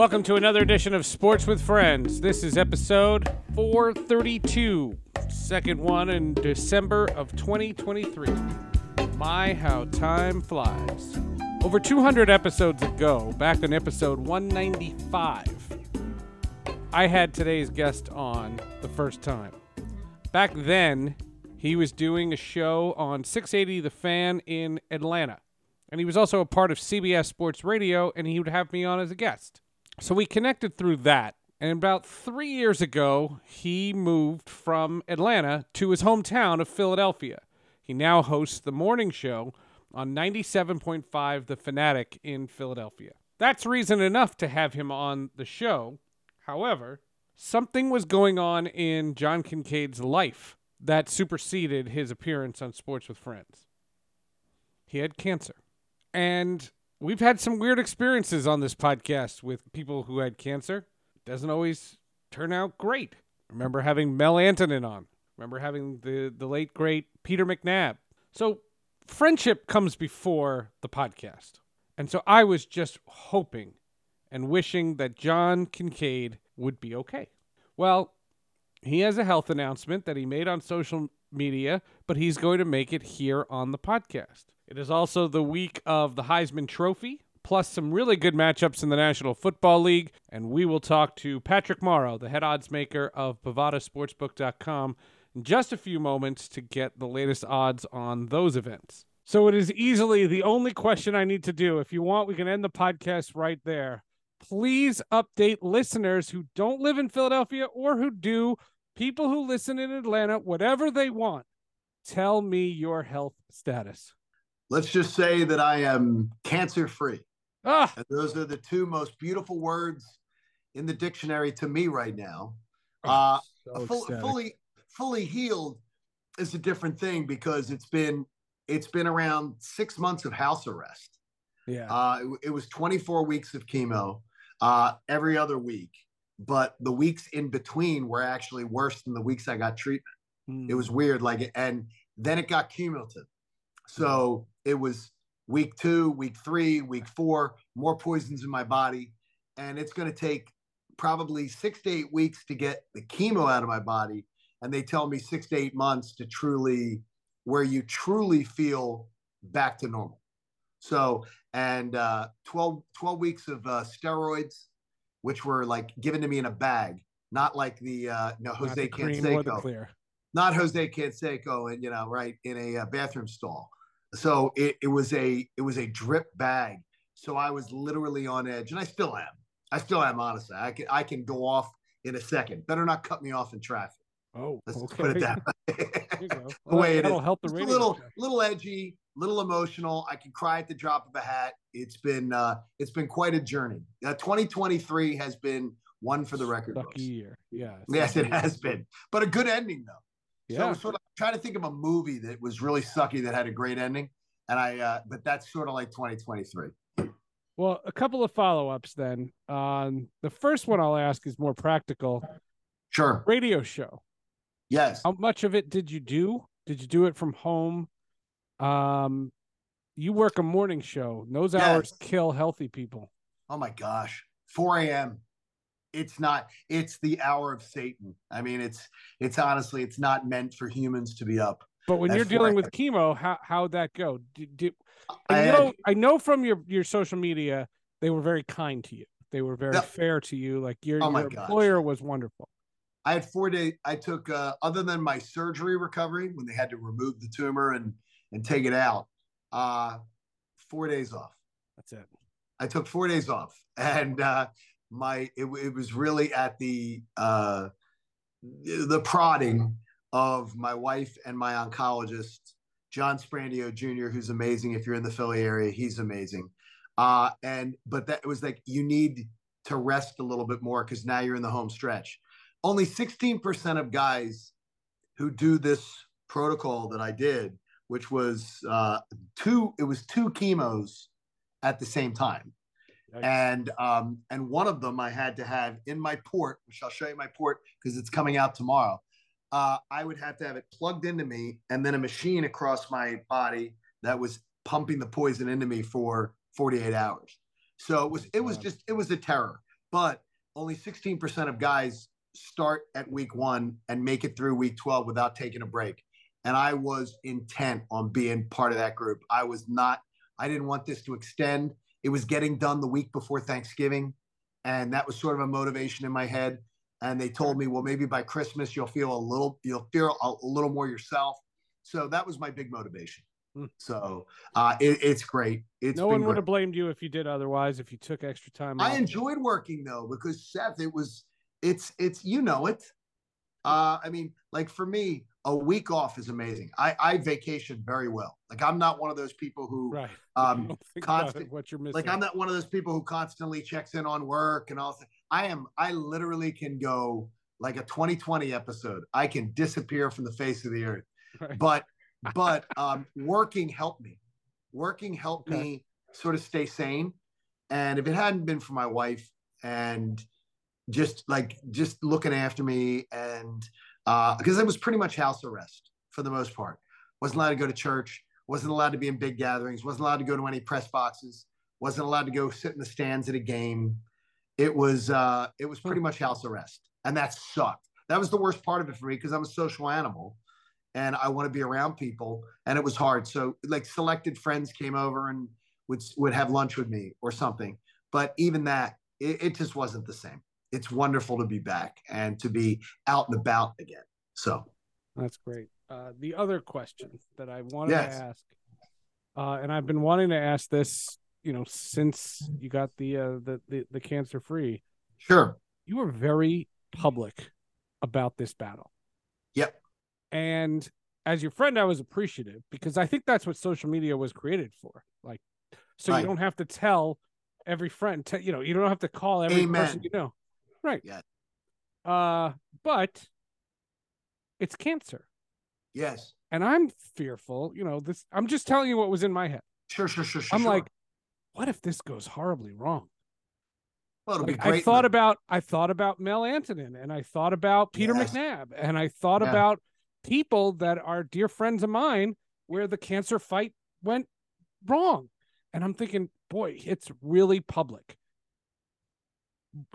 Welcome to another edition of Sports with Friends. This is episode 432, second one in December of 2023. My, how time flies. Over 200 episodes ago, back in episode 195, I had today's guest on the first time. Back then, he was doing a show on 680 The Fan in Atlanta. And he was also a part of CBS Sports Radio, and he would have me on as a guest. So we connected through that. And about three years ago, he moved from Atlanta to his hometown of Philadelphia. He now hosts the morning show on 97.5 The Fanatic in Philadelphia. That's reason enough to have him on the show. However, something was going on in John Kincade's life that superseded his appearance on Sports with Friends. He had cancer. And we've had some weird experiences on this podcast with people who had cancer. It doesn't always turn out great. Remember having Mel Antonen on. Remember having the the late great Peter McNab. So friendship comes before the podcast. And so I was just hoping and wishing that John Kincade would be okay. Well, he has a health announcement that he made on social media, but he's going to make it here on the podcast. It is also the week of the Heisman Trophy, plus some really good matchups in the National Football League. And we will talk to Patrick Morrow, the head odds maker of BovadaSportsbook.com, in just a few moments to get the latest odds on those events. So it is easily the only question I need to do. If you want, we can end the podcast right there. Please update listeners who don't live in Philadelphia or who do, people who listen in Atlanta, whatever they want. Tell me your health status let's just say that I am cancer free. Ah. And those are the two most beautiful words in the dictionary to me right now. Oh, uh, so full, fully fully healed is a different thing because it's been it's been around six months of house arrest. Yeah. Uh, it, it was 24 weeks of chemo uh, every other week, but the weeks in between were actually worse than the weeks I got treatment. Mm. It was weird, like, and then it got cumulative. So it was week two, week three, week four, more poisons in my body. And it's going to take probably six to eight weeks to get the chemo out of my body. And they tell me six to eight months to truly, where you truly feel back to normal. So, and uh, 12, 12 weeks of uh, steroids, which were like given to me in a bag, not like the, uh, no, Jose Canseco. Not Jose Canseco, and you know, right in a uh, bathroom stall so it, it was a it was a drip bag. So i was literally on edge and i still am. I still am honestly. I can i can go off in a second. Better not cut me off in traffic. Oh let's okay. put it that way. The well, way it is. help the Just a little show. little edgy little emotional. I can cry at the drop of a hat. It's been uh it's been quite a journey. Uh, 2023 has been one for the record year. Yeah yes it has been. But a good ending though yeah so sort of trying to think of a movie that was really sucky that had a great ending. And I, uh, but that's sort of like 2023. well a couple of follow-ups then um the first one i'll ask is more practical Sure. radio show Yes. how much of it did you do did you do it from home um you work a morning show those hours kill healthy people Oh my gosh. 4 a.m. It's not, it's the hour of Satan. I mean, it's, it's honestly, it's not meant for humans to be up. but when you're dealing with chemo how how'd that go did, did, I I had- know I know from your your social media they were very kind to you. They were very fair to you. Like your, Oh your gosh. employer was wonderful. I had four days. I took, uh, other than my surgery recovery when they had to remove the tumor and, and take it out, uh, four days off. That's it. I took four days off, and uh, my it, it was really at the uh, the prodding of my wife and my oncologist, John Sprandio Jr., who's amazing. If you're in the Philly area, he's amazing. Uh, and but that was like you need to rest a little bit more because now you're in the home stretch. Only 16% of guys who do this protocol that I did, which was uh, two, it was two chemos at the same time. And um, and one of them I had to have in my port, which I'll show you my port because it's coming out tomorrow. Uh, I would have to have it plugged into me, and then a machine across my body that was pumping the poison into me for 48 hours. So it was it was just it was a terror. but only 16% of guys start at week one and make it through week 12 without taking a break. And I was intent on being part of that group. I was not, I didn't want this to extend. It was getting done the week before Thanksgiving. And that was sort of a motivation in my head. And they told me, well, maybe by Christmas you'll feel a little, you'll feel a, little more yourself. So that was my big motivation. Hmm. So uh, it, it's great. It's no one would have blamed you if you did otherwise. If you took extra time. I enjoyed working though because Seth, it was it's it's you know it. Uh, I mean, like for me, a week off is amazing. I I vacation very well. Like I'm not one of those people who right. um constant, what you're missing. Like I'm not one of those people who constantly checks in on work and all. I am. I literally can go like a 2020 episode. I can disappear from the face of the earth. Right. But but um, working helped me. Working helped okay. me sort of stay sane. And if it hadn't been for my wife and just like just looking after me and because uh, it was pretty much house arrest for the most part. Wasn't allowed to go to church. Wasn't allowed to be in big gatherings. Wasn't allowed to go to any press boxes. Wasn't allowed to go sit in the stands at a game. It was uh, it was pretty much house arrest, and that sucked. That was the worst part of it for me because I'm a social animal, and I want to be around people, and it was hard. So like selected friends came over and would would have lunch with me or something. But even that, it, it just wasn't the same it's wonderful to be back and to be out and about again. So that's great. Uh, the other question that I wanted yes. to ask, uh, and I've been wanting to ask this, you know, since you got the uh, the, the the cancer free. Sure. You were very public about this battle. Yep. And as your friend, I was appreciative because I think that's what social media was created for. Like, so right. you don't have to tell every friend, to, you know, you don't have to call every Amen. person you know. Right. Yeah. Uh, but it's cancer. Yes. And I'm fearful, you know, this I'm just telling you what was in my head. Sure, sure, sure, sure. I'm sure. like, what if this goes horribly wrong? Well, it'll like, be great. I thought about I thought about Mel Antonen and I thought about Peter yes. McNab and I thought yeah. about people that are dear friends of mine where the cancer fight went wrong. And I'm thinking, boy, it's really public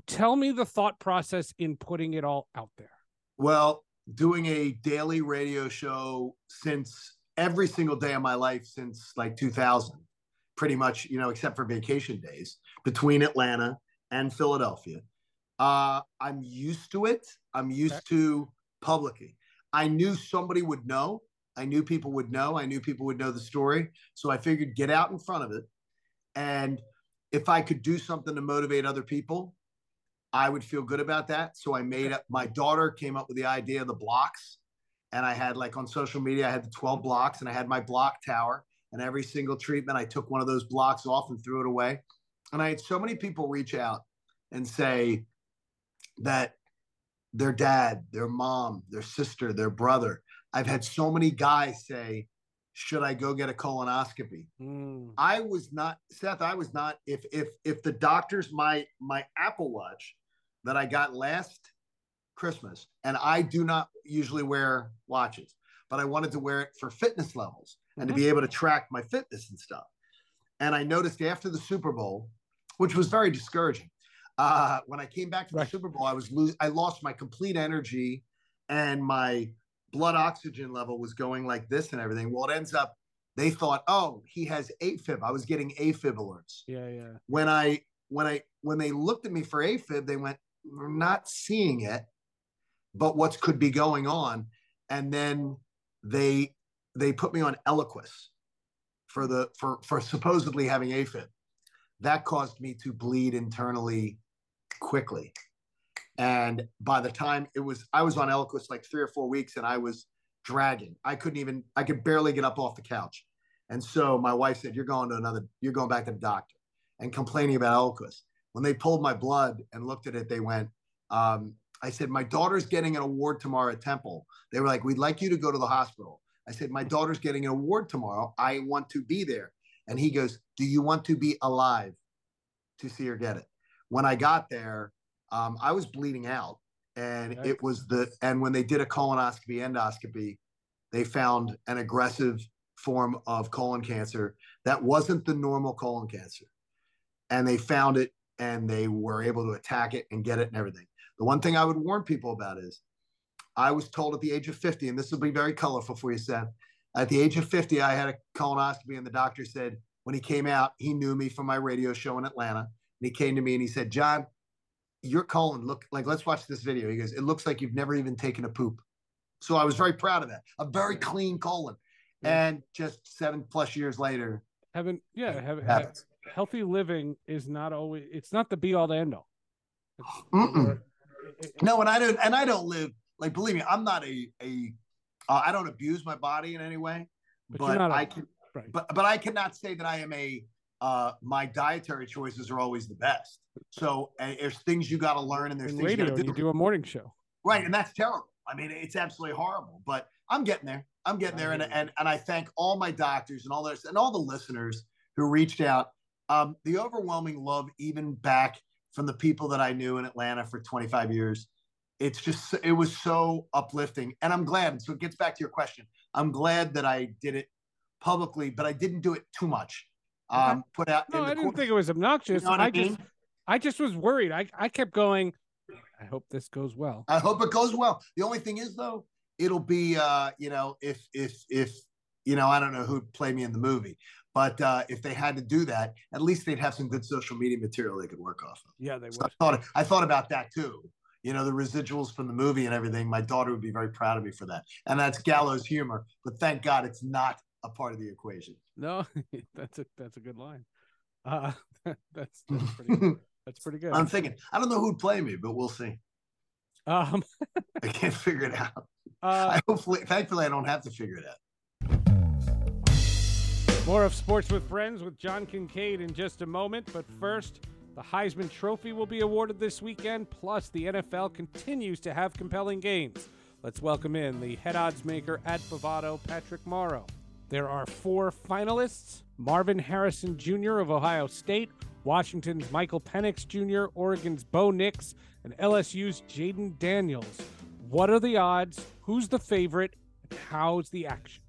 tell me the thought process in putting it all out there. Well, doing a daily radio show since every single day of my life since like 2000, pretty much, you know, except for vacation days between Atlanta and Philadelphia. Uh, I'm used to it. I'm used okay. to publicly. I knew somebody would know. I knew people would know. I knew people would know the story. So I figured get out in front of it. And if I could do something to motivate other people, I would feel good about that. So I made up, my daughter came up with the idea of the blocks. And I had like on social media, I had the 12 blocks and I had my block tower. And every single treatment, I took one of those blocks off and threw it away. And I had so many people reach out and say that their dad, their mom, their sister, their brother. I've had so many guys say, should I go get a colonoscopy? Mm. I was not, Seth, I was not, if if if the doctors, my my Apple Watch that I got last Christmas, and I do not usually wear watches, but I wanted to wear it for fitness levels and mm-hmm. to be able to track my fitness and stuff. And I noticed after the Super Bowl, which was very discouraging, uh, when I came back to right. the Super Bowl, I was lose, I lost my complete energy, and my blood oxygen level was going like this and everything. Well, it ends up they thought, oh, he has AFib. I was getting AFib alerts. Yeah, yeah. When I when I when they looked at me for AFib, they went, we're not seeing it, but what could be going on? And then they they put me on Eliquis for the for for supposedly having AFib. That caused me to bleed internally quickly. And by the time it was, I was on Eliquis like three or four weeks, and I was dragging. I couldn't even, I could barely get up off the couch. And so my wife said, "You're going to another, you're going back to the doctor," and complaining about Eliquis when they pulled my blood and looked at it, they went, um, I said, My daughter's getting an award tomorrow at Temple. They were like, We'd like you to go to the hospital. I said, My daughter's getting an award tomorrow. I want to be there. And he goes, Do you want to be alive to see her get it? When I got there, um, I was bleeding out. And it was the, and when they did a colonoscopy, endoscopy, they found an aggressive form of colon cancer that wasn't the normal colon cancer. And they found it and they were able to attack it and get it and everything. The one thing I would warn people about is I was told at the age of 50, and this will be very colorful for you, Seth. At the age of 50, I had a colonoscopy, and the doctor said when he came out, he knew me from my radio show in Atlanta. And he came to me and he said, John, your colon look like let's watch this video. He goes, It looks like you've never even taken a poop. So I was very proud of that. A very clean colon. Yeah. And just seven plus years later. haven't, yeah, have, have, healthy living is not always it's not the be all to end all. no, and I don't and I don't live like believe me, I'm not a a uh, I don't abuse my body in any way, but, but I a, can right. but but I cannot say that I am a uh, my dietary choices are always the best. So uh, there's things you got to learn, and there's in things radio, you, do. you do a morning show, right? And that's terrible. I mean, it's absolutely horrible. But I'm getting there. I'm getting there, and and and I thank all my doctors and all this and all the listeners who reached out. Um, the overwhelming love, even back from the people that I knew in Atlanta for 25 years, it's just it was so uplifting, and I'm glad. So it gets back to your question. I'm glad that I did it publicly, but I didn't do it too much. Um, put out. No, I didn't think it was obnoxious. You know I, I mean? just, I just was worried. I, I kept going. I hope this goes well. I hope it goes well. The only thing is, though, it'll be, uh, you know, if if if you know, I don't know who'd play me in the movie, but uh, if they had to do that, at least they'd have some good social media material they could work off of. Yeah, they would. I thought I thought about that too. You know, the residuals from the movie and everything. My daughter would be very proud of me for that, and that's gallows humor. But thank God it's not a part of the equation. No, that's a that's a good line. Uh, that's that's pretty, good. that's pretty good. I'm thinking. I don't know who'd play me, but we'll see. Um, I can't figure it out. Uh, I hopefully, thankfully, I don't have to figure it out. More of Sports with Friends with John Kincade in just a moment, but first, the Heisman Trophy will be awarded this weekend. Plus, the NFL continues to have compelling games. Let's welcome in the head odds maker at Bovado, Patrick Morrow. There are four finalists Marvin Harrison Jr. of Ohio State, Washington's Michael Penix Jr., Oregon's Bo Nix, and LSU's Jayden Daniels. What are the odds? Who's the favorite? And how's the action?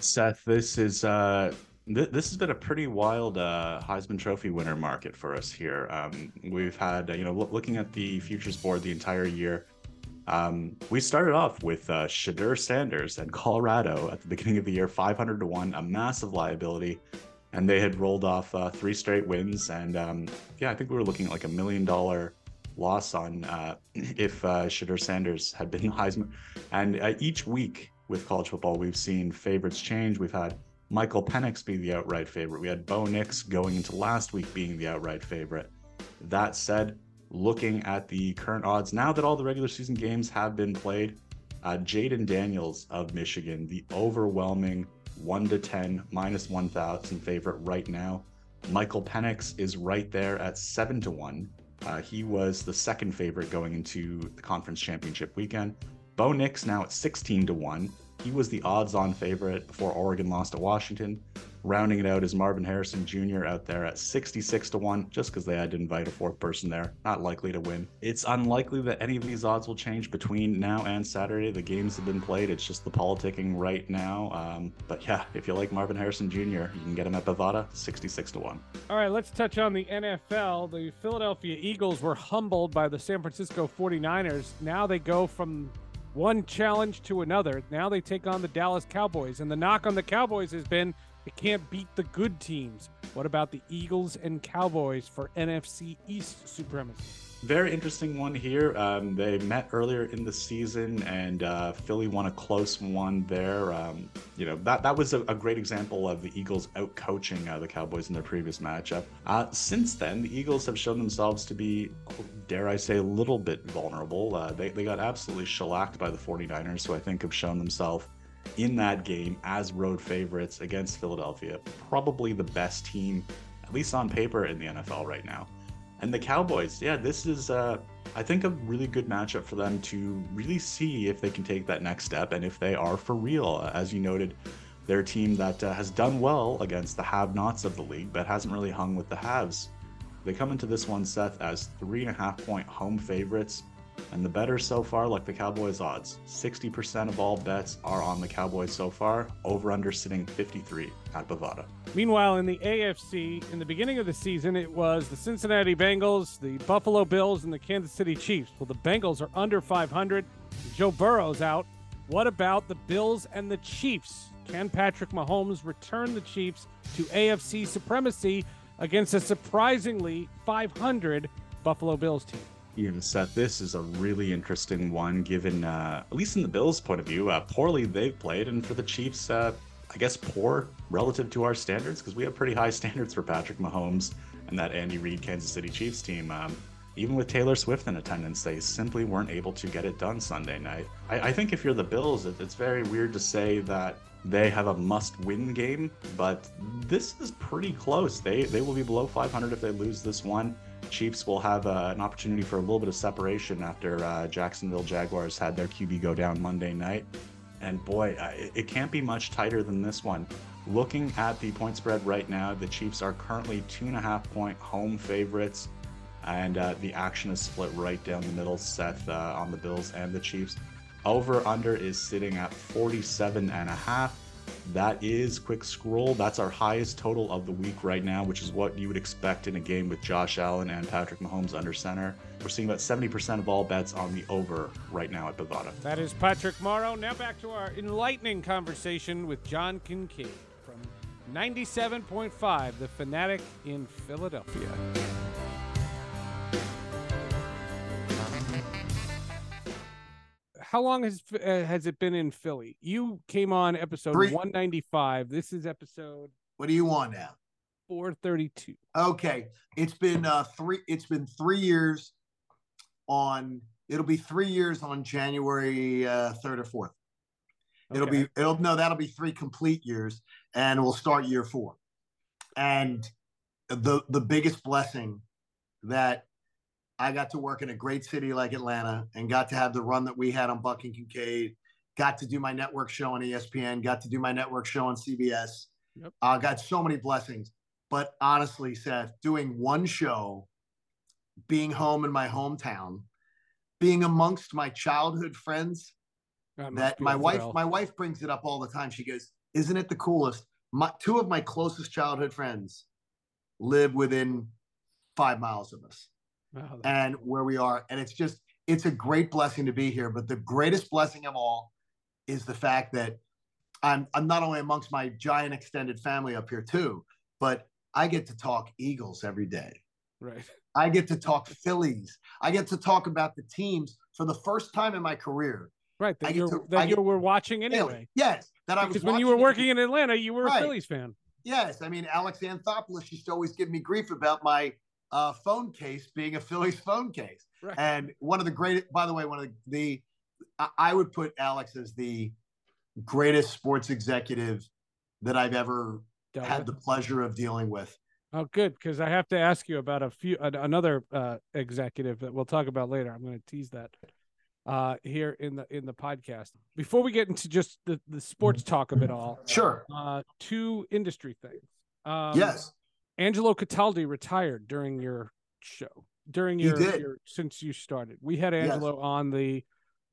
Seth, this is uh, th- this has been a pretty wild uh, Heisman Trophy winner market for us here. Um, we've had, uh, you know, looking at the futures board the entire year. Um, we started off with uh, Shedeur Sanders and Colorado at the beginning of the year, 500 to 1, a massive liability. And they had rolled off uh, three straight wins. And um, yeah, I think we were looking at like a million dollar loss on uh, if uh, Shedeur Sanders had been Heisman. And uh, each week with college football, we've seen favorites change. We've had Michael Penix be the outright favorite. We had Bo Nix going into last week being the outright favorite. That said, looking at the current odds now that all the regular season games have been played, uh, Jayden Daniels of Michigan, the overwhelming 1 to 10 minus 1,000 favorite right now. Michael Penix is right there at 7 to 1. Uh, he was the second favorite going into the conference championship weekend. Bo Nix now at 16 to 1. He was the odds on favorite before Oregon lost to Washington. Rounding it out is Marvin Harrison Jr. out there at 66 to 1, just because they had to invite a fourth person there. Not likely to win. It's unlikely that any of these odds will change between now and Saturday. The games have been played. It's just the politicking right now. Um, but yeah, if you like Marvin Harrison Jr., you can get him at Bovada, 66 to 1. All right, let's touch on the NFL. The Philadelphia Eagles were humbled by the San Francisco 49ers. Now they go from one challenge to another. Now they take on the Dallas Cowboys. And the knock on the Cowboys has been they can't beat the good teams. What about the Eagles and Cowboys for NFC East supremacy? Very interesting one here. Um, they met earlier in the season, and uh, Philly won a close one there. Um, you know that that was a, a, great example of the Eagles out coaching uh, the Cowboys in their previous matchup. Uh, since then, the Eagles have shown themselves to be, dare I say, a little bit vulnerable. Uh, they they got absolutely shellacked by the 49ers, who I think have shown themselves in that game as road favorites against Philadelphia. Probably the best team, at least on paper, in the NFL right now. And the Cowboys, yeah, this is, uh, I think, a really good matchup for them to really see if they can take that next step and if they are for real. As you noted, they're a team that uh, has done well against the have nots of the league, but hasn't really hung with the haves. They come into this one, Seth, as three and a half point home favorites. And the betters so far, like the Cowboys odds, 60% of all bets are on the Cowboys so far, over under sitting 53 at Bovada. Meanwhile, in the AFC, in the beginning of the season, it was the Cincinnati Bengals, the Buffalo Bills, and the Kansas City Chiefs. Well, the Bengals are under 500. Joe Burrow's out. What about the Bills and the Chiefs? Can Patrick Mahomes return the Chiefs to AFC supremacy against a surprisingly 500 Buffalo Bills team? Ian Seth, this is a really interesting one, given uh, at least in the Bills' point of view, uh, poorly they've played, and for the Chiefs, uh, I guess poor relative to our standards because we have pretty high standards for Patrick Mahomes and that Andy Reid Kansas City Chiefs team. Um, even with Taylor Swift in attendance, they simply weren't able to get it done Sunday night. I, I think if you're the Bills, it, it's very weird to say that they have a must-win game, but this is pretty close. They they will be below 500 if they lose this one. Chiefs will have uh, an opportunity for a little bit of separation after uh, Jacksonville Jaguars had their QB go down Monday night. And boy, it, it can't be much tighter than this one. Looking at the point spread right now, the Chiefs are currently two and a half point home favorites, and uh, the action is split right down the middle, Seth, uh, on the Bills and the Chiefs. Over under is sitting at 47 and a half. That is quick scroll. That's our highest total of the week right now, which is what you would expect in a game with Josh Allen and Patrick Mahomes under center. We're seeing about 70% of all bets on the over right now at Bovada. That is Patrick Morrow. Now back to our enlightening conversation with John Kincade from 97.5, The Fanatic in Philadelphia. How long has uh, has it been in Philly? You came on episode Three. 195. This is episode What do you want now? 432. Okay, it's been uh three. It's been three years. On it'll be three years on January uh, third or fourth. It'll Okay. be it'll no that'll be three complete years, and we'll start year four. And the the biggest blessing that I got to work in a great city like Atlanta and got to have the run that we had on Buck and Kincade, got to do my network show on ESPN, got to do my network show on CBS. Yep. Uh, got so many blessings. But honestly, Seth, doing one show, being home in my hometown, being amongst my childhood friends, That that my wife my wife brings it up all the time. She goes, "Isn't it the coolest?" My two of my closest childhood friends live within five miles of us Wow, and where we are, and it's just it's a great blessing to be here. But the greatest blessing of all is the fact that I'm I'm not only amongst my giant extended family up here too, but I get to talk Eagles every day. right. I get to talk Phillies. I get to talk about the teams for the first time in my career. Right. That get you to- that you were watching anyway. Yes, that I was Because when you were working in Atlanta, you were a Right. Phillies fan. Yes, I mean Alex Anthopoulos used to always give me grief about my uh, phone case being a Phillies phone case. Right. And one of the great, by the way, one of the, the I, would put Alex as the greatest sports executive that I've ever Dealt had with. the pleasure of dealing with. Oh, good, because I have to ask you about a few another uh, executive that we'll talk about later. I'm going to tease that uh, here in the in the podcast. Before we get into just the the sports talk of it all, Sure. uh, two industry things. Um, yes. Angelo Cataldi retired during your show during your, your since you started. We had Yes. Angelo on the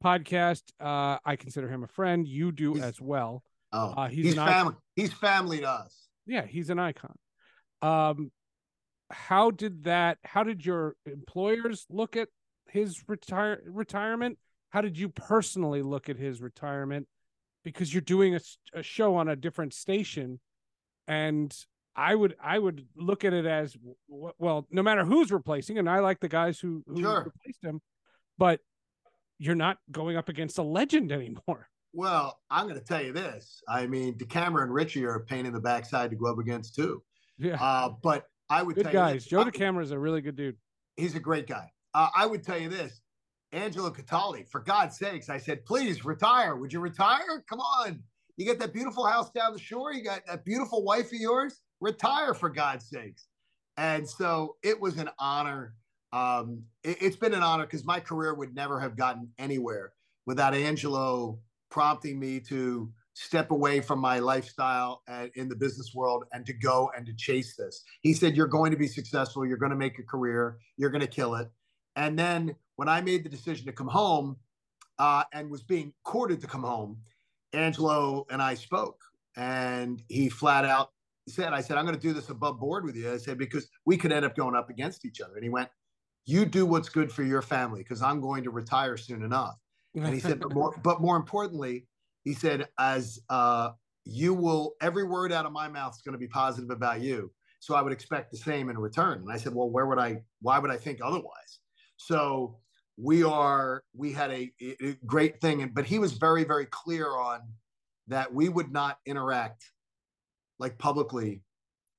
podcast. Uh, I consider him a friend. You do He's- as well. Oh, Uh, he's he's, family. He's family to us. yeah he's an icon um how did that how did your employers look at his retire retirement how did you personally look at his retirement because you're doing a, a show on a different station and i would i would look at it as well no matter who's replacing and i like the guys who, who Sure. replaced him but you're not going up against a legend anymore Well, I'm going to tell you this. I mean, DeCamara and Ritchie are a pain in the backside to go up against too. yeah Uh, but I would good tell you guys joe DeCamara is a really good dude he's a great guy. Uh, I would tell you this, Angelo Cataldi, for God's sakes, I said, please retire. Would you retire? Come on. You got that beautiful house down the shore. You got that beautiful wife of yours. Retire for God's sakes. And so it was an honor. Um, it, has been an honor because my career would never have gotten anywhere without Angelo prompting me to step away from my lifestyle and, in the business world and to go and to chase this. He said, You're going to be successful. You're going to make a career. You're going to kill it. And then when I made the decision to come home uh, and was being courted to come home, Angelo and I spoke, and he flat out said, I said, I'm going to do this above board with you. I said, because we could end up going up against each other. And he went, You do what's good for your family because I'm going to retire soon enough. And he said, but more, but more importantly, he said, as uh, you will, every word out of my mouth is going to be positive about you. So I would expect the same in return. And I said, well, where would I, why would I think otherwise? So we are, we had a, a great thing. But he was very, very clear on that we would not interact like publicly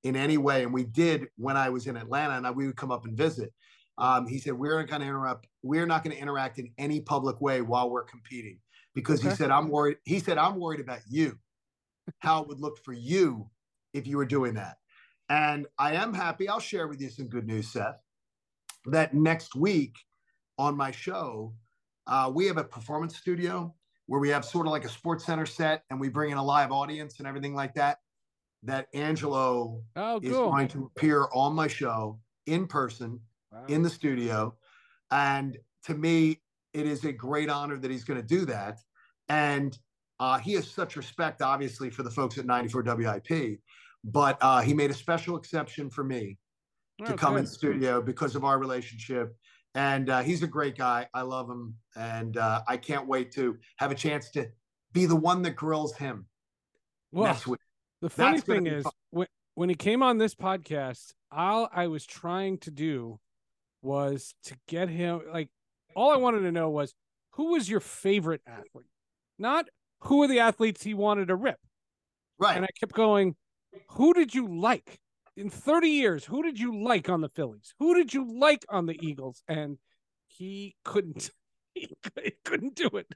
in any way. And we did when I was in Atlanta and I, we would come up and visit. Um, he said, we're not going to interrupt. We're not going to interact in any public way while we're competing because okay. he said, I'm worried. He said, I'm worried about you, how it would look for you if you were doing that. And I am happy. I'll share with you some good news, Seth, that next week on my show, uh, we have a performance studio where we have sort of like a sports center set and we bring in a live audience and everything like that. That Angelo oh, is going to appear on my show in person wow. in the studio. And to me, it is a great honor that he's going to do that. And uh, he has such respect, obviously, for the folks at 94 WIP but uh, he made a special exception for me to oh, come good. in studio because of our relationship. And uh, he's a great guy. I love him, and uh, I can't wait to have a chance to be the one that grills him well, next week. The funny thing is, when when he came on this podcast, all I was trying to do was to get him like all I wanted to know was who was your favorite athlete, not who are the athletes he wanted to rip. Right. And I kept going, who did you like in 30 years? Who did you like on the Phillies? Who did you like on the Eagles? And he couldn't. He couldn't do it.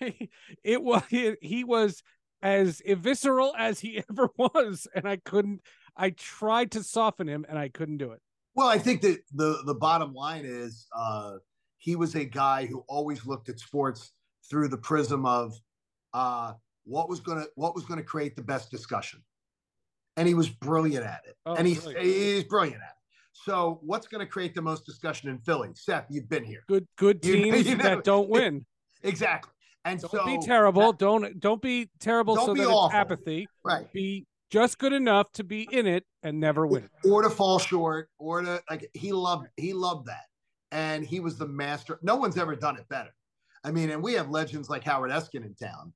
It was he was as visceral as he ever was, and I couldn't. I tried to soften him, and I couldn't do it. Well, I think that the the bottom line is uh, he was a guy who always looked at sports through the prism of uh, what was gonna what was gonna create the best discussion and he was brilliant at it. Oh, and he's really? he's brilliant at it. So, what's going to create the most discussion in Philly? Seth, you've been here. Good, good teams you, you know, that don't win. Exactly. And don't so be terrible. That, don't don't be terrible. Don't so be that awful. it's apathy. Right. Be just good enough to be in it and never win. Or to fall short, or to like he loved he loved that, and he was the master. No one's ever done it better. I mean, and we have legends like Howard Eskin in town,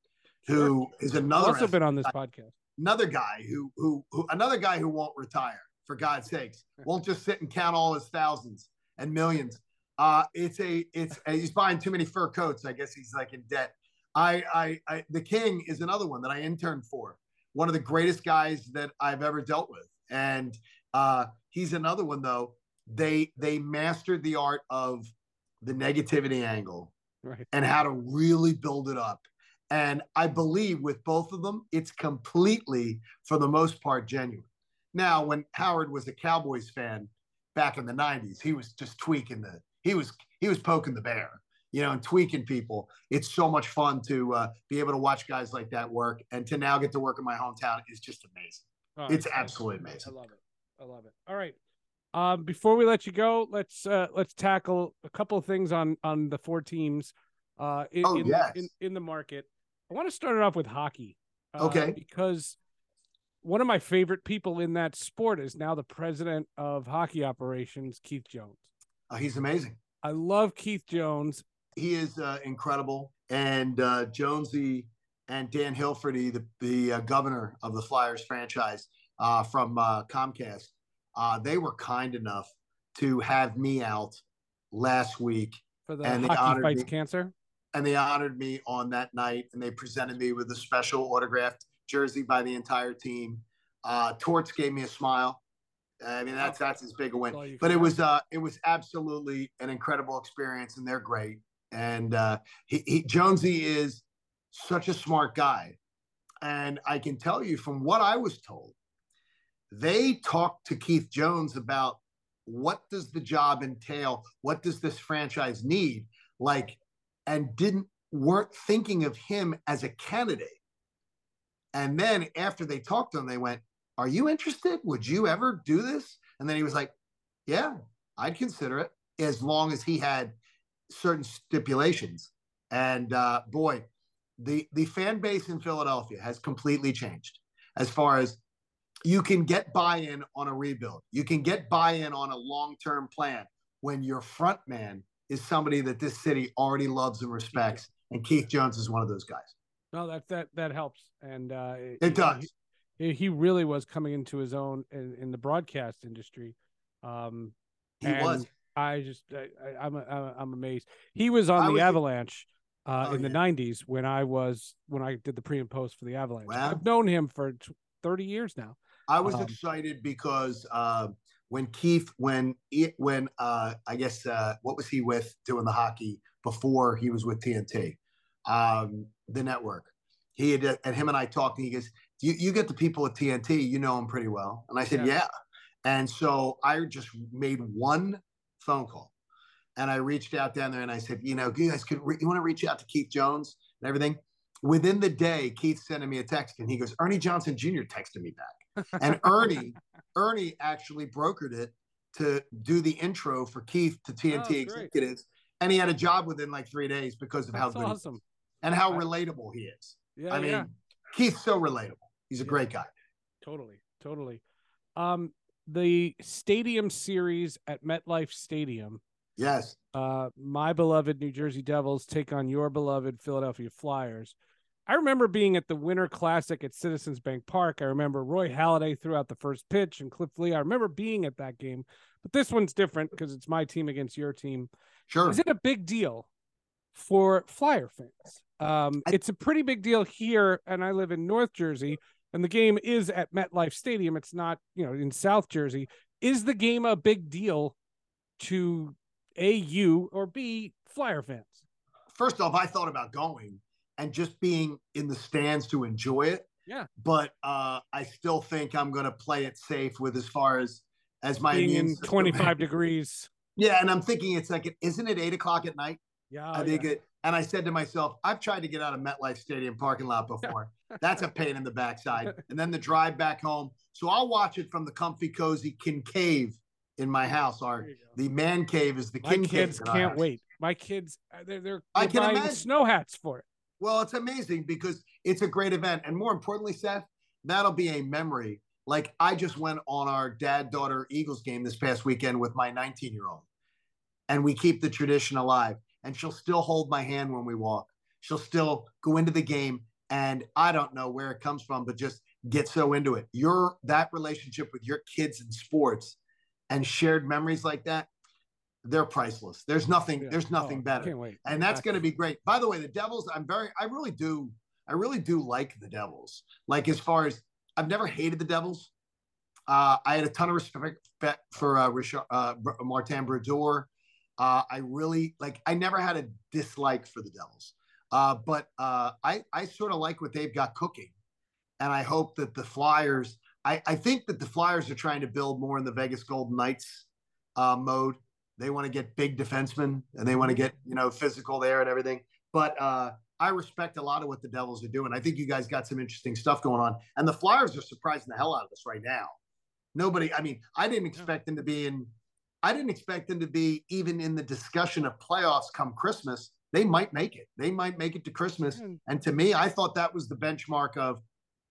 who sure. is another. Also been on this podcast another guy who, who, who another guy who won't retire for God's sakes, won't just sit and count all his thousands and millions. Uh, it's a, it's a, he's buying too many fur coats. I guess he's like in debt. I, I, I, the King is another one that I interned for. One of the greatest guys that I've ever dealt with, and uh, he's another one though. They, they mastered the art of the negativity angle right. and how to really build it up and I believe with both of them, it's completely, for the most part, genuine. Now, when Howard was a Cowboys fan back in the 90s, he was just tweaking the, he was, he was poking the bear, you know, and tweaking people. It's so much fun to uh, be able to watch guys like that work and to now get to work in my hometown is just amazing. Oh, it's absolutely amazing. I love it. I love it. All right. Um, before we let you go, let's uh, let's tackle a couple of things on on the four teams uh, in, oh, in, yes. in, in the market. I want to start it off with hockey. Uh, okay. Because one of my favorite people in that sport is now the president of hockey operations, Keith Jones. Uh, he's amazing. I love Keith Jones. He is uh, incredible. And uh, Jonesy and Dan Hilferty, the, the uh, governor of the Flyers franchise uh, from uh, Comcast, they were kind enough to have me out last week. For the and Hockey Fights me. Cancer? and they honored me on that night and they presented me with a special autographed jersey by the entire team. Uh, Torts gave me a smile. I mean, that's that's as big a win. But it was uh, it was absolutely an incredible experience, and they're great. And uh, he, he Jonesy is such a smart guy, and I can tell you from what I was told, they talked to Keith Jones about what does the job entail, what does this franchise need, like and didn't weren't thinking of him as a candidate. And then after they talked to him, they went, Are you interested? Would you ever do this? And then he was like, Yeah, I'd consider it. as long as he had certain stipulations. And uh, boy, the the fan base in Philadelphia has completely changed as far as you can get buy-in on a rebuild. You can get buy-in on a long-term plan when your front man is somebody that this city already loves and respects. And Keith Jones is one of those guys. No, that that that helps, and uh, it does. He, really was coming into his own in, in the broadcast industry. Um, he was. I just I, am I'm, I'm amazed. He was on I the was Avalanche uh, oh, in yeah. the '90s when I was when I did the pre and post for the Avalanche. Wow. I've known him for 30 years now. I was um, excited because uh, when Keith, when it, when uh, I guess uh, what was he with doing the hockey before he was with TNT, um, the network. He had and him and I talked, and he goes, "You you get the people at TNT, you know them pretty well." And I said, "Yeah." yeah. And so I just made one phone call, and I reached out down there and I said, "You know, you guys could re- you want to reach out to Keith Jones and everything." Within the day, Keith sending me a text, and he goes, "Ernie Johnson Jr. texted me back." and Ernie, Ernie actually brokered it to do the intro for Keith to TNT oh, executives, and he had a job within like three days because of That's how good awesome and how relatable he is. Yeah, I mean, yeah. Keith's so relatable. He's a yeah. great guy. Totally, totally. Um, the stadium series at MetLife Stadium. Yes. Uh, my beloved New Jersey Devils take on your beloved Philadelphia Flyers. I remember being at the Winter Classic at Citizens Bank Park. I remember Roy Halladay threw out the first pitch and Cliff Lee. I remember being at that game, but this one's different because it's my team against your team. Sure. Is it a big deal for Flyer fans? Um, I... It's a pretty big deal here, and I live in North Jersey, and the game is at MetLife Stadium. It's not, you know, in South Jersey. Is the game a big deal to A, you, or B, Flyer fans? First off, I thought about going and just being in the stands to enjoy it. Yeah. But uh, I still think I'm going to play it safe with as far as as my being in 25 degrees. Yeah, and I'm thinking it's like, isn't it eight o'clock at night? Yeah. I think yeah. it. And I said to myself, I've tried to get out of MetLife Stadium parking lot before. That's a pain in the backside. And then the drive back home. So I'll watch it from the comfy, cozy cave in my house. Our the man cave is the king. My kids can't wait. My kids, uh, they're they're, they're I can buying imagine. snow hats for it. Well, it's amazing because it's a great event. And more importantly, Seth, that'll be a memory. Like I just went on our dad daughter Eagles game this past weekend with my 19 year old, and we keep the tradition alive. And she'll still hold my hand when we walk. She'll still go into the game. And I don't know where it comes from, but just get so into it. Your that relationship with your kids in sports and shared memories like that, they're priceless. There's nothing. Yeah. There's nothing oh, better. And that's going to be great. By the way, the Devils. I'm very. I really do. I really do like the Devils. Like as far as I've never hated the Devils. Uh, I had a ton of respect for uh, Richard, uh, Martin Brodeur. Uh, I really like. I never had a dislike for the Devils, uh, but uh, I I sort of like what they've got cooking, and I hope that the Flyers. I I think that the Flyers are trying to build more in the Vegas Golden Knights uh, mode they want to get big defensemen and they want to get, you know, physical there and everything. But uh, I respect a lot of what the Devils are doing. I think you guys got some interesting stuff going on. And the Flyers are surprising the hell out of us right now. Nobody, I mean, I didn't expect them to be in, I didn't expect them to be even in the discussion of playoffs come Christmas. They might make it. They might make it to Christmas. And to me, I thought that was the benchmark of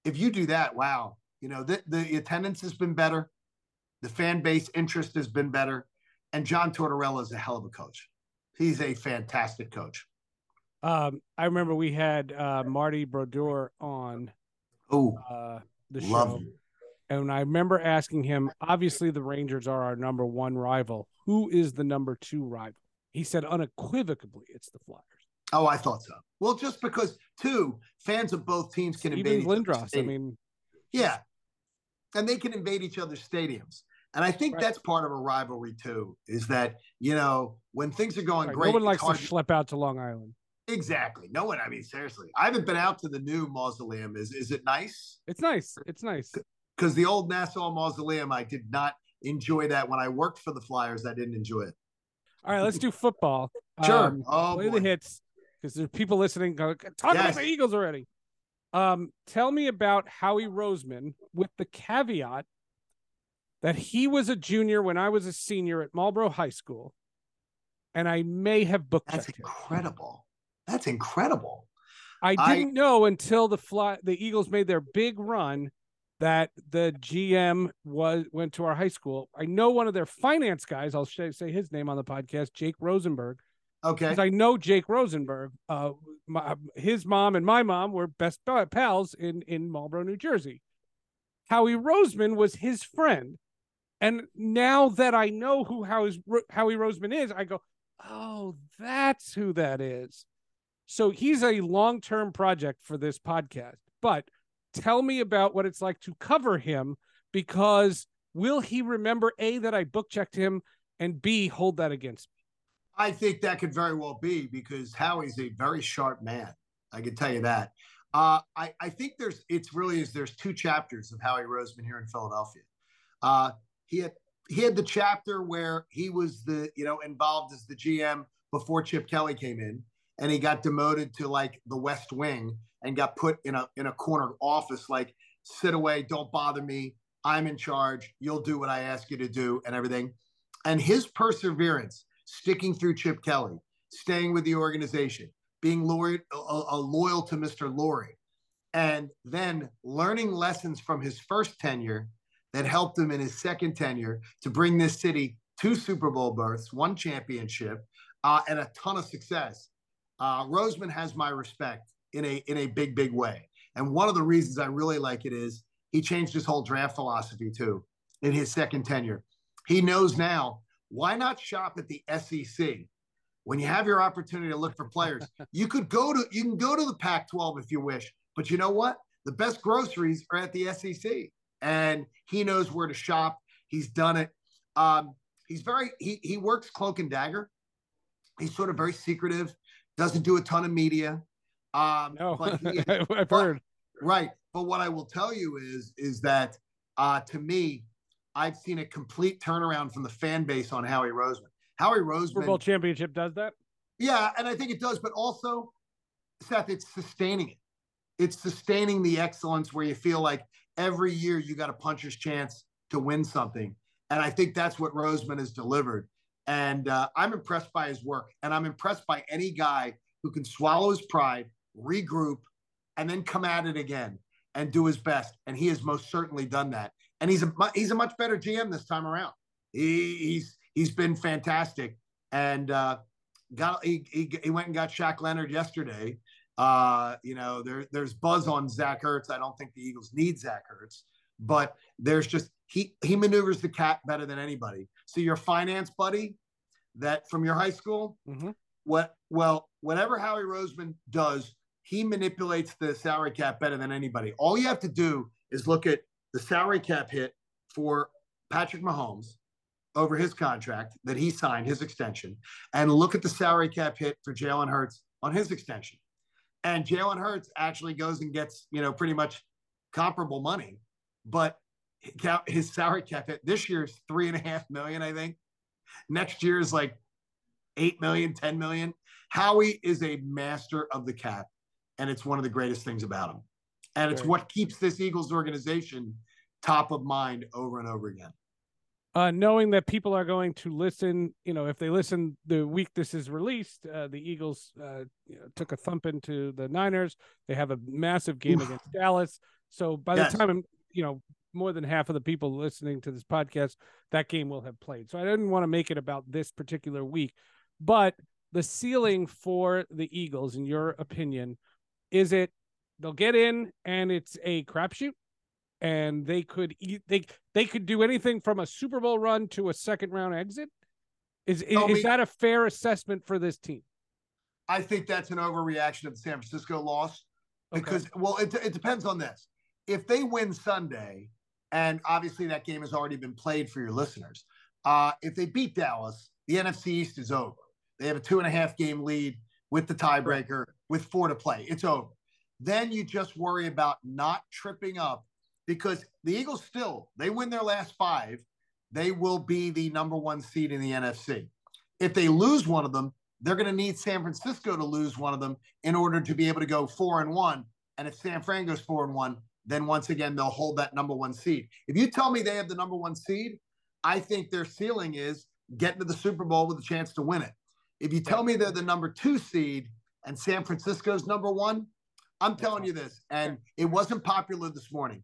if you do that, wow, you know, the, the attendance has been better. The fan base interest has been better and John Tortorella is a hell of a coach. He's a fantastic coach. Um, I remember we had uh, Marty Brodeur on oh uh, the show, you. And I remember asking him. Obviously, the Rangers are our number one rival. Who is the number two rival? He said unequivocally, it's the Flyers. Oh, I thought so. Well, just because two fans of both teams can Steven invade Lindros. I mean, yeah, and they can invade each other's stadiums. And I think right. that's part of a rivalry too, is that, you know, when things are going right. great. No one likes to schlep out to Long Island. Exactly. No one, I mean, seriously. I haven't been out to the new mausoleum. Is is it nice? It's nice. It's nice. Because the old Nassau Mausoleum, I did not enjoy that. When I worked for the Flyers, I didn't enjoy it. All right, let's do football. Sure. Um, oh, play boy. the hits because there's people listening. Talk yes. about the Eagles already. Um, tell me about Howie Roseman with the caveat that he was a junior when I was a senior at Marlboro High School. and I may have booked That's checked him. incredible. That's incredible. I I- didn't know until the fly the Eagles made their big run that the GM was went to our high school. I know one of their finance guys. I'll say, say his name on the podcast, Jake Rosenberg, Okay. because I know Jake Rosenberg. Uh, my, his mom and my mom were best pals in in Marlboro, New Jersey. Howie Roseman was his friend, and now that I know who Howie's, Howie Roseman is, I go, oh, that's who that is. So he's a long term project for this podcast. But tell me about what it's like to cover him because will he remember A, that I book checked him, and B, hold that against me? I think that could very well be because Howie's a very sharp man. I can tell you that. Uh, I, I think there's it's really is there's two chapters of Howie Roseman here in Philadelphia. Uh, he had he had the chapter where he was the you know involved as the GM before Chip Kelly came in, and he got demoted to like the West Wing and got put in a in a corner office like sit away, don't bother me, I'm in charge, you'll do what I ask you to do, and everything. And his perseverance sticking through Chip Kelly, staying with the organization, being loyal, loyal to Mr. Lurie, and then learning lessons from his first tenure that helped him in his second tenure to bring this city two Super Bowl berths, one championship, uh, and a ton of success. Uh, Roseman has my respect in a in a big big way, and one of the reasons I really like it is he changed his whole draft philosophy too in his second tenure. He knows now why not shop at the SEC when you have your opportunity to look for players. you could go to you can go to the Pac-12 if you wish, but you know what? The best groceries are at the SEC, and he knows where to shop. He's done it. Um, he's very he he works cloak and dagger. He's sort of very secretive. Doesn't do a ton of media. Um, No, but I've but- heard. Right. But what I will tell you is, is that uh, to me, I've seen a complete turnaround from the fan base on Howie Roseman. Howie Super Bowl Roseman, championship does that. yeah, and I think it does, but also, Seth, it's sustaining it. It's sustaining the excellence where you feel like every year you got a puncher's chance to win something. And I think that's what Roseman has delivered. And uh, I'm impressed by his work. And I'm impressed by any guy who can swallow his pride, regroup, and then come at it again and do his best. And he has most certainly done that. And he's a he's a much better GM this time around. He, he's he's been fantastic. And uh, got he, he he went and got Shaq Leonard yesterday. Uh, you know, there there's buzz on Zach Ertz. I don't think the Eagles need Zach Ertz, but there's just he he maneuvers the cap better than anybody. So your finance buddy, that from your high school, Mhm. what well whatever Howie Roseman does, he manipulates the salary cap better than anybody. All you have to do is look at the salary cap hit for Patrick Mahomes over his contract that he signed, his extension, and look at the salary cap hit for Jalen Hurts on his extension. And Jalen Hurts actually goes and gets, you know, pretty much comparable money, but his salary cap hit this year is three and a half million, I think. Next year is like eight million, 10 million. Howie is a master of the cap, and it's one of the greatest things about him. And it's what keeps this Eagles organization top of mind over and over again. uh, knowing that people are going to listen, you know, if they listen the week this is released, uh, the Eagles uh, you know, took a thump into the Niners. They have a massive game against Dallas. So by Yes. the time, you know, more than half of the people listening to this podcast, that game will have played. So I didn't want to make it about this particular week, but the ceiling for the Eagles, in your opinion, is it they'll get in and it's a crapshoot? and they could eat they they could do anything from a Super Bowl run to a second round exit. Is is, is that a fair assessment for this team? I think that's an overreaction of the San Francisco loss Okay. because, well, it, it depends on this. If they win Sunday, and obviously that game has already been played for your listeners, uh, if they beat Dallas, the NFC East is over. They have a two and a half game lead with the tiebreaker with four to play. It's over. Then you just worry about not tripping up because the Eagles still, they win their last five, they will be the number one seed in the NFC. If they lose one of them, they're going to need San Francisco to lose one of them in order to be able to go four and one. And if San Fran goes four and one, then once again they'll hold that number one seed. If you tell me they have the number one seed, I think their ceiling is getting to the Super Bowl with a chance to win it. If you tell me they're the number two seed and San Francisco's number one, I'm telling you this, and it wasn't popular this morning.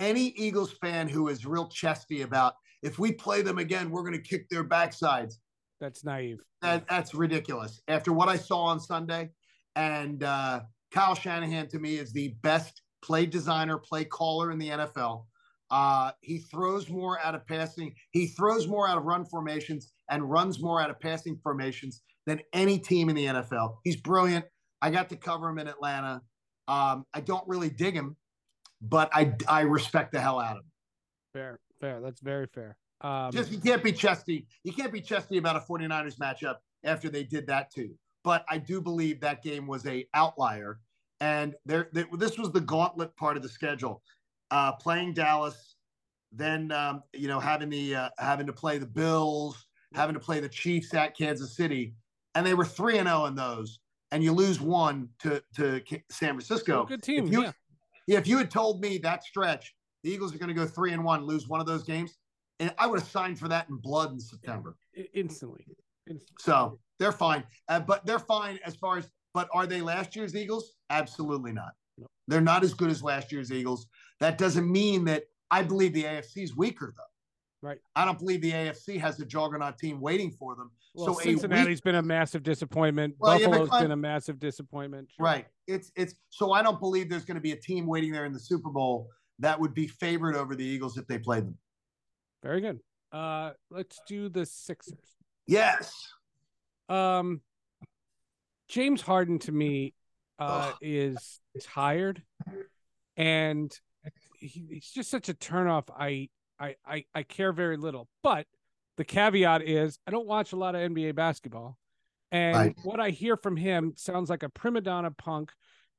Any Eagles fan who is real chesty about if we play them again, we're going to kick their backsides. That's naive. That, that's ridiculous. After what I saw on Sunday, and uh, Kyle Shanahan to me is the best play designer, play caller in the NFL. Uh, he throws more out of passing. He throws more out of run formations and runs more out of passing formations than any team in the NFL. He's brilliant. I got to cover him in Atlanta. Um, I don't really dig him, but I I respect the hell out of him. Fair, fair. That's very fair. Um, Just you can't be chesty. You can't be chesty about a 49ers matchup after they did that too. But I do believe that game was a outlier, and there, there this was the gauntlet part of the schedule. Uh, playing Dallas, then um, you know having the uh, having to play the Bills, having to play the Chiefs at Kansas City, and they were three and zero in those, and you lose one to to San Francisco. good team. If you, yeah. if you had told me that stretch, the Eagles are going to go three and one, lose one of those games, and I would have signed for that in blood in September. Instantly. Instantly. So they're fine, uh, but they're fine as far as. But are they last year's Eagles? Absolutely not. No. They're not as good as last year's Eagles. That doesn't mean that I believe the AFC is weaker though. Right. I don't believe the AFC has a juggernaut team waiting for them. Well, so Cincinnati's a weak, been a massive disappointment. Well, yeah, Buffalo's Clint- been a massive disappointment. Sure. right. It's it's so I don't believe there's going to be a team waiting there in the Super Bowl that would be favored over the Eagles if they played them. Very good. Uh, let's do the Sixers. Yes. Um, James Harden to me uh, Ugh. is tired, and he, he's just such a turnoff. I, I I I care very little. But the caveat is I don't watch a lot of NBA basketball, and Right. what I hear from him sounds like a prima donna punk,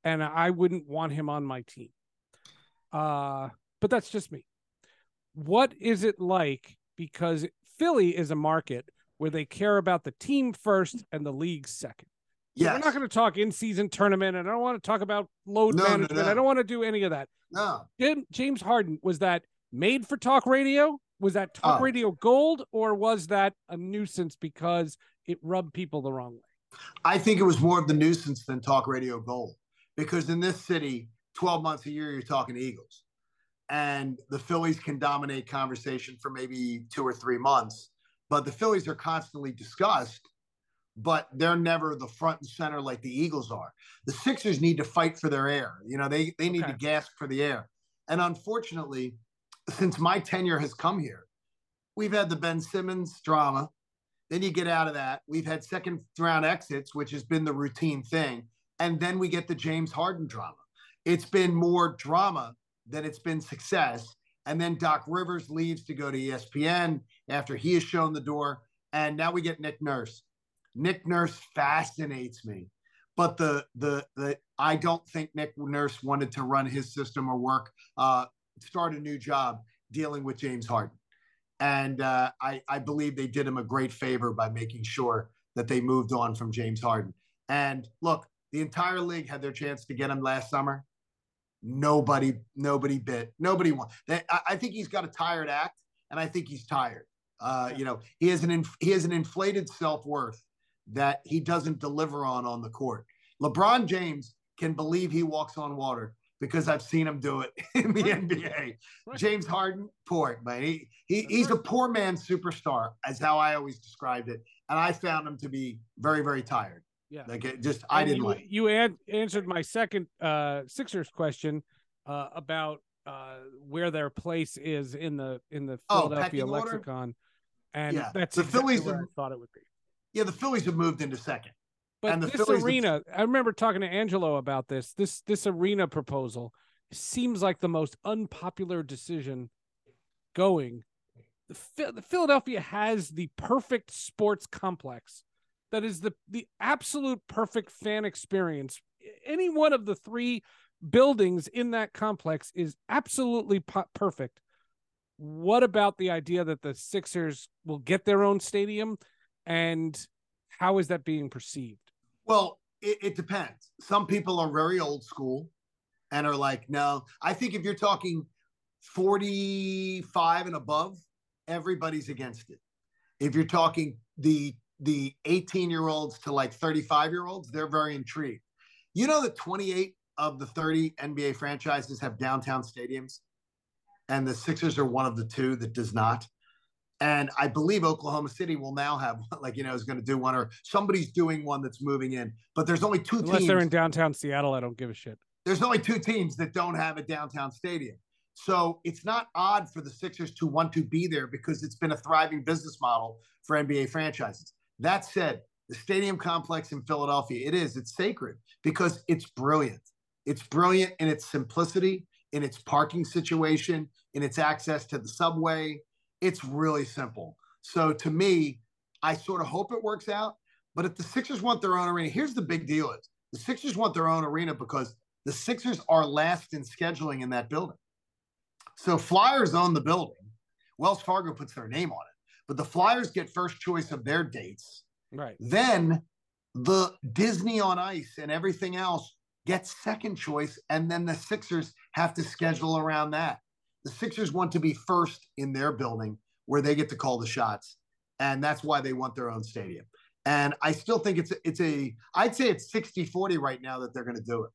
and I wouldn't want him on my team. Uh, but that's just me. What is it like? Because Philly is a market where they care about the team first and the league second. Yes. We're not going to talk in season tournament, and I don't want to talk about load No, no, management. I don't want to do any of that. no. Jim, James Harden, was that made for talk radio? Was that talk Oh. radio gold, or was that a nuisance because it rubbed people the wrong way? I think it was more of the nuisance than talk radio gold because in this city, 12 months a year, you're talking Eagles. And the Phillies can dominate conversation for maybe two or three months, but the Phillies are constantly discussed, but they're never the front and center like the Eagles are. The Sixers need to fight for their air. You know, they, they need Okay. to gasp for the air. And unfortunately, since my tenure has come here, we've had the Ben Simmons drama. Then you get out of that. We've had second round exits, which has been the routine thing. And then we get the James Harden drama. It's been more drama than it's been success. And then Doc Rivers leaves to go to ESPN after he has shown the door. And now we get Nick Nurse. Nick Nurse fascinates me. But the the the I don't think Nick Nurse wanted to run his system or work, uh, start a new job dealing with James Harden. And uh, I, I believe they did him a great favor by making sure that they moved on from James Harden. And look, the entire league had their chance to get him last summer. Nobody, nobody bit. Nobody won. They, I, I think he's got a tired act, and I think he's tired. Uh, you know, he has an inf- he has an inflated self worth that he doesn't deliver on on the court. LeBron James can believe he walks on water because I've seen him do it in the Right. NBA. Right. James Harden, poor man. He, he he's a poor man superstar, as how I always described it, and I found him to be very very tired. Yeah. Like it just I And didn't you, like. You an- answered my second uh, Sixers question uh, about uh, where their place is in the in the Oh, Philadelphia order? lexicon, and Yeah, that's the exactly Phillies where have- I thought it would be. Yeah, the Phillies have moved into second. But and the this Phillies arena, I remember talking to Angelo about this. This this arena proposal seems like the most unpopular decision going. The, Philadelphia has the perfect sports complex that is the the absolute perfect fan experience. Any one of the three buildings in that complex is absolutely perfect. What about the idea that the Sixers will get their own stadium and how is that being perceived? Well, it, it depends. Some people are very old school and are like, no. I think if you're talking 45 and above, everybody's against it. If you're talking the the 18 year olds to like 35 year olds, they're very intrigued. You know that 28 of the 30 NBA franchises have downtown stadiums, and the Sixers are one of the two that does not. And I believe Oklahoma City will now have, like, you know, is going to do one, or somebody's doing one that's moving in. But there's only two Unless teams. they're in downtown Seattle, I don't give a shit. there's only two teams that don't have a downtown stadium. So it's not odd for the Sixers to want to be there because it's been a thriving business model for NBA franchises. That said, the stadium complex in Philadelphia, it is, it's sacred because it's brilliant. It's brilliant in its simplicity, in its parking situation, in its access to the subway. It's really simple. So to me, I sort of hope it works out. But if the Sixers want their own arena, here's the big deal is the Sixers want their own arena because the Sixers are last in scheduling in that building. So Flyers own the building. Wells Fargo puts their name on it, but the Flyers get first choice of their dates. Right. Then the Disney on Ice and everything else gets second choice, and then the Sixers have to schedule around that. The Sixers want to be first in their building where they get to call the shots, and that's why they want their own stadium. And I still think it's it's a I'd say it's 60-40 right now that they're going to do it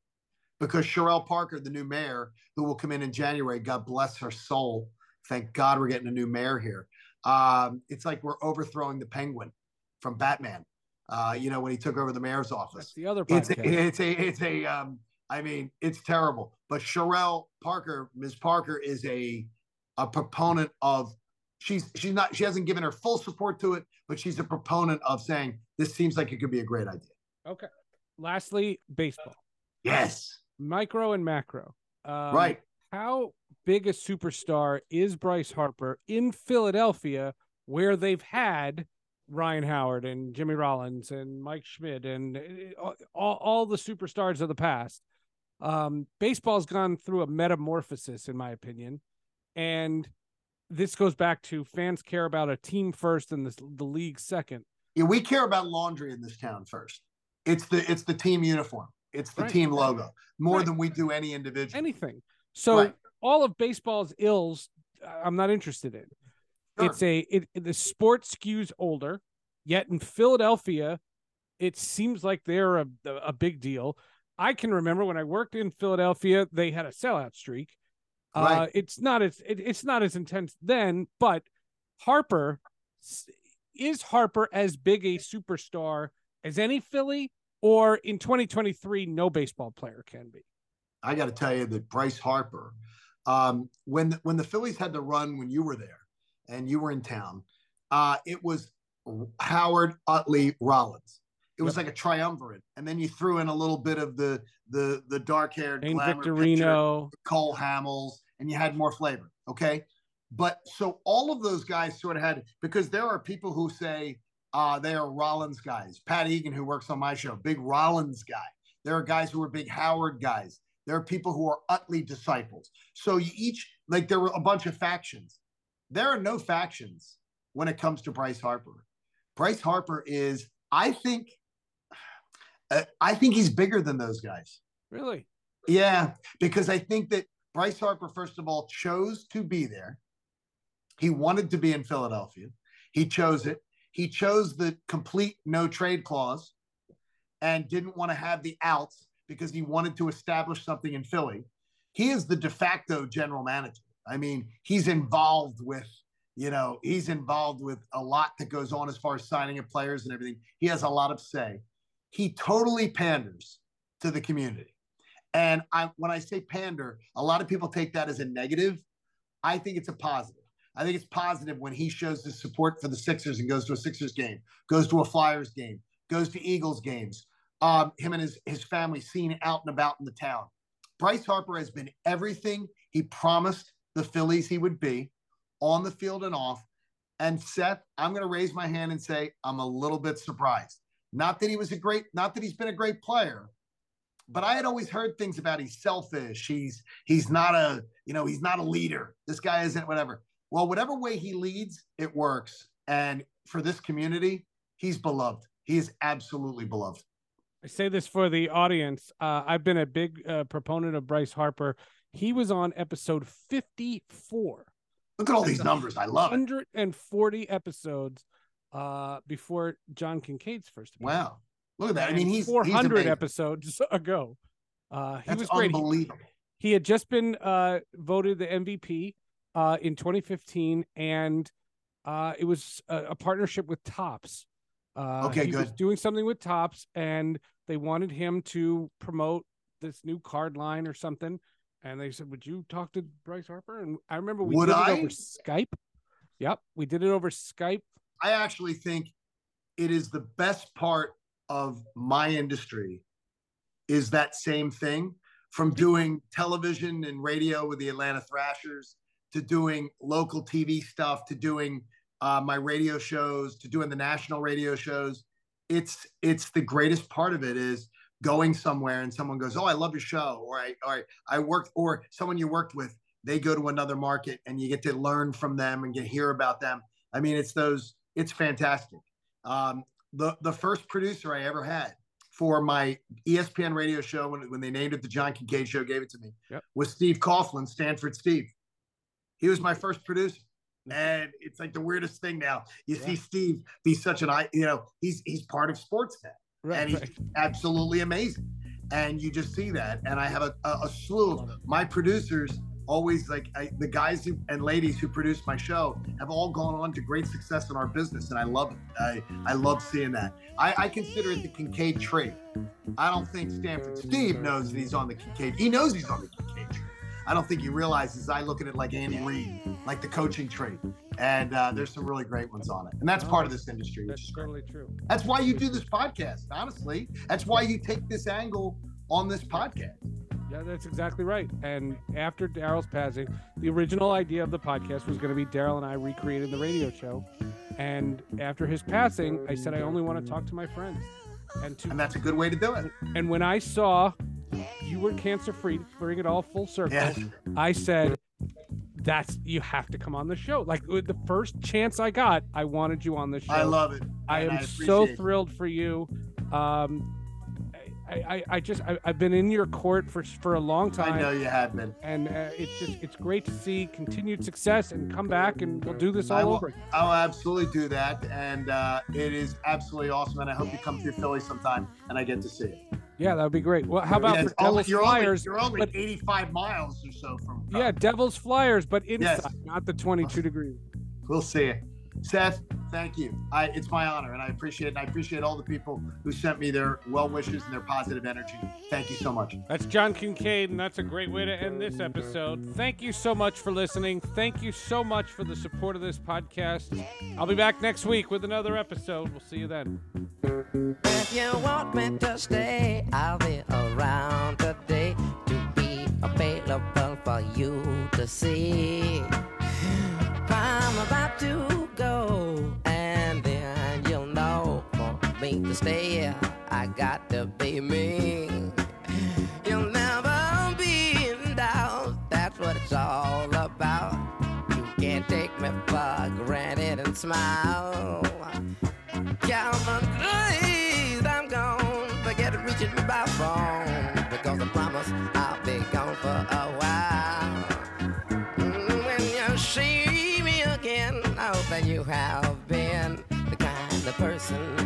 because Cherelle Parker, the new mayor, who will come in in January, God bless her soul. Thank God we're getting a new mayor here. Um, it's like we're overthrowing the Penguin from Batman. Uh, you know when he took over the mayor's That's office. the other It's podcast. a, it's a it's a um, I mean it's terrible. But Cherelle Parker, Ms. Parker, is a a proponent of she's she's not she hasn't given her full support to it, but she's a proponent of saying this seems like it could be a great idea. okay. Lastly, baseball, Yes, micro and macro. Um, right. How big a superstar is Bryce Harper in Philadelphia, where they've had Ryan Howard and Jimmy Rollins and Mike Schmidt and uh, all, all the superstars of the past? Um, baseball's gone through a metamorphosis, in my opinion, and this goes back to fans care about a team first and the, the league second. Yeah, we care about laundry in this town first. It's the it's the team uniform. It's the Right. team logo more Right. than we do any individual. anything. So Right. all of baseball's ills, uh, I'm not interested in. Sure. It's a it, the sport skews older, yet in Philadelphia, it seems like they're a a big deal. I can remember when I worked in Philadelphia, they had a sellout streak. Uh, it's not as it, it's not as intense then, but Harper is Harper as big a superstar as any Philly, or in 2023, no baseball player can be. I got to tell you that Bryce Harper, um, when when the Phillies had to run when you were there and you were in town, uh, it was Howard, Utley, Rollins. It was like a triumvirate, and then you threw in a little bit of the the the dark haired Dane glamour pitcher, Victorino, Cole Hamels, and you had more flavor. Okay. But so all of those guys sort of had, because there are people who say uh, they are Rollins guys. Pat Egan, who works on my show, big Rollins guy. There are guys who are big Howard guys. There are people who are Utley disciples. So you each, like, there were a bunch of factions. There are no factions when it comes to Bryce Harper. Bryce Harper is, I think, uh, I think he's bigger than those guys. really. Yeah, because I think that Bryce Harper, first of all, chose to be there. He wanted to be in Philadelphia. He chose it. He chose the complete no trade clause and didn't want to have the outs because he wanted to establish something in Philly. He is the de facto general manager. I mean, he's involved with, you know, he's involved with a lot that goes on as far as signing of players and everything. He has a lot of say. He totally panders to the community. And I, when I say pander, a lot of people take that as a negative. I think it's a positive. I think it's positive when he shows his support for the Sixers and goes to a Sixers game, goes to a Flyers game, goes to Eagles games. Um, him and his his family seen out and about in the town. Bryce Harper has been everything he promised the Phillies he would be on the field and off. And Seth, I'm going to raise my hand and say I'm a little bit surprised. Not that he was a great, not that he's been a great player, but I had always heard things about he's selfish. He's he's not a you know he's not a leader. This guy isn't whatever. Well, whatever way he leads, it works. And for this community, he's beloved. He is absolutely beloved. I say this for the audience. Uh, I've been a big uh, proponent of Bryce Harper. He was on episode 54, Look at all That's these numbers. I love it. 140 episodes uh, before John Kincade's first. appearance. Wow. Look at that. I mean, he's 400 he's episodes ago. Uh, he That's was great. He- unbelievable. He had just been uh, voted the MVP uh, in 2015, and uh, it was a, a partnership with Topps. Uh, Okay, he was good. doing something with Topps, and they wanted him to promote this new card line or something. And they said, "Would you talk to Bryce Harper?" And I remember we Would did I? it over Skype. Yep, we did it over Skype. I actually think it is the best part of my industry is that same thing from doing television and radio with the Atlanta Thrashers to doing local TV stuff to doing uh, my radio shows to doing the national radio shows. It's it's the greatest part of it is going somewhere and someone goes, "Oh, I love your show," or "I or I, I worked," or someone you worked with, they go to another market and you get to learn from them and get hear about them. I mean, it's those. It's fantastic. Um, the the first producer I ever had for my ESPN radio show when, when they named it the John Kincade Show, gave it to me, Yep. was Steve Coughlin, Stanford Steve. He was my first producer. And it's like the weirdest thing now. You Yeah. see Steve be such an I, you know, he's he's part of sports now Right, and he's right. absolutely amazing. And you just see that. And I have a, a, a slew of my producers always like I, the guys who, and ladies who produce my show have all gone on to great success in our business. And I love it. I, I love seeing that. I, I consider it the Kincade tree. I don't think Stanford Steve knows that he's on the Kincade. He knows he's on the Kincade tree. I don't think he realizes I look at it like Andy Reid, like the coaching tree. And uh, there's some really great ones on it. And that's part of this industry, which That's totally true. That's why you do this podcast, honestly. That's why you take this angle on this podcast. Yeah, that's exactly right. And after Daryl's passing, the original idea of the podcast was going to be Daryl and I recreated the radio show. And after his passing, I said I only want to talk to my friends. And to And that's a good way to do it. and when I saw you were cancer free, bring it all full circle. I said, "That's you have to come on the show." Like with the first chance I got, I wanted you on the show. I love it. I am appreciate so it. thrilled for you. Um, I, I, I just I, I've been in your court for for a long time. I know you have been. and uh, it's just it's great to see continued success and come back and we'll do this I all will, over. I'll absolutely do that. And uh, it is absolutely awesome. And I hope you come through Philly sometime and I get to see it. Yeah, that would be great. Well, how about Yeah, for it's only- Devil's you're Flyers? Only, you're only but- 85 miles or so from. yeah, Devil's Flyers, but inside, Yes. not the 22 degrees. We'll see it. Seth, thank you. I, it's my honor, and I appreciate it. And I appreciate all the people who sent me their well wishes and their positive energy. Thank you so much. That's John Kincade, and that's a great way to end this episode. Thank you so much for listening. Thank you so much for the support of this podcast. I'll be back next week with another episode. We'll see you then. If you want me to stay, I'll be around today to be available for you to see. I'm about to go, and then you'll know for me to stay, I got to be me. You'll never be in doubt, that's what it's all about. You can't take me for granted and smile. See